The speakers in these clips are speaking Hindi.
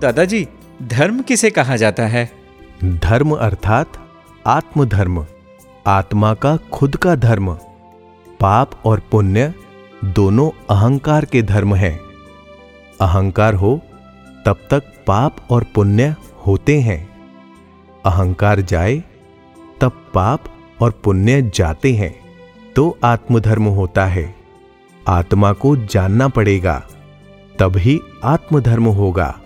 दादाजी, धर्म किसे कहा जाता है? धर्म अर्थात आत्मधर्म। आत्मा का खुद का धर्म। पाप और पुण्य दोनों अहंकार के धर्म हैं। अहंकार हो, तब तक पाप और पुण्य होते हैं। अहंकार जाए, तब पाप और पुण्य जाते हैं। तो आत्मधर्म होता है। आत्मा को जानना पड़ेगा, तभी आत्मधर्म होगा।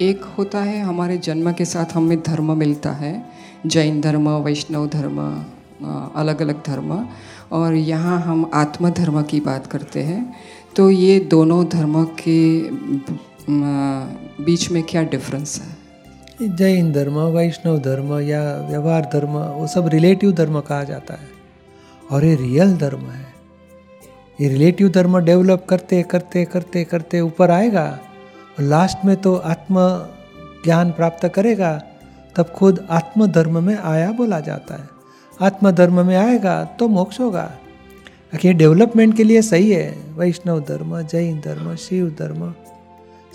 एक होता है, हमारे जन्म के साथ हमें धर्म मिलता है, जैन धर्म, वैष्णव धर्म अलग अलग धर्म, और यहाँ हम आत्म धर्म की बात करते हैं। तो ये दोनों धर्म के बीच में क्या डिफरेंस है? जैन धर्म, वैष्णव धर्म या व्यवहार धर्म, वो सब रिलेटिव धर्म कहा जाता है। और ये रियल धर्म है। ये रिलेटिव धर्म डेवलप करते करते करते करते ऊपर आएगा और लास्ट में तो आत्म ज्ञान प्राप्त करेगा, तब खुद आत्म धर्म में आया बोला जाता है। आत्म धर्म में आएगा तो मोक्ष होगा। ये डेवलपमेंट के लिए सही है। वैष्णव धर्म, जैन धर्म, शिव धर्म,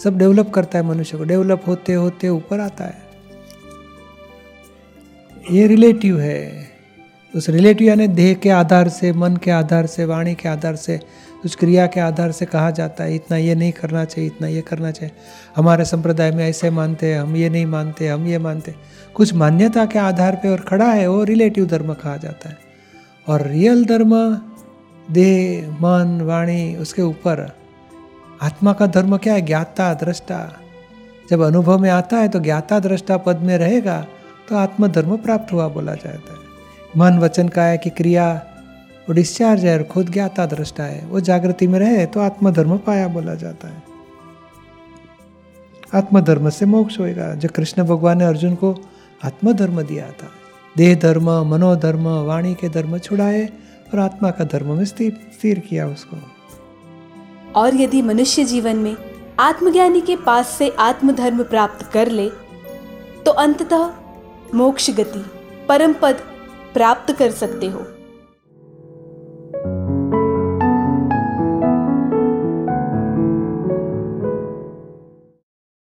सब डेवलप करता है मनुष्य को। डेवलप होते होते ऊपर आता है। ये रिलेटिव है। उस रिलेटिव यानी देह के आधार से, मन के आधार से, वाणी के आधार से, उस क्रिया के आधार से कहा जाता है, इतना ये नहीं करना चाहिए, इतना ये करना चाहिए। हमारे संप्रदाय में ऐसे मानते हैं, हम ये नहीं मानते, हम ये मानते कुछ मान्यता के आधार पे और खड़ा है, वो रिलेटिव धर्म कहा जाता है। और रियल धर्म, देह, मन, वाणी, उसके ऊपर, आत्मा का धर्म क्या है? ज्ञाता, दृष्टा। जब अनुभव में आता है तो ज्ञाता, दृष्टा पद में रहेगा तो आत्म धर्म प्राप्त हुआ बोला जाता है। मन वचन का है कि क्रिया वो डिस्चार्ज है और खुद ज्ञाता दृष्टा है। वो जागृति में रहे तो आत्मधर्म पाया बोला जाता है। आत्मधर्म से मोक्ष होएगा। जो कृष्ण भगवान ने अर्जुन को आत्मधर्म दिया था, देह धर्म, मनोधर्म, वाणी के धर्म छुड़ाए और आत्मा का धर्म में स्थिर स्थिर किया उसको। और यदि मनुष्य जीवन में आत्मज्ञानी के पास से आत्मधर्म प्राप्त कर ले तो अंततः मोक्ष गति, परम पद प्राप्त कर सकते हो।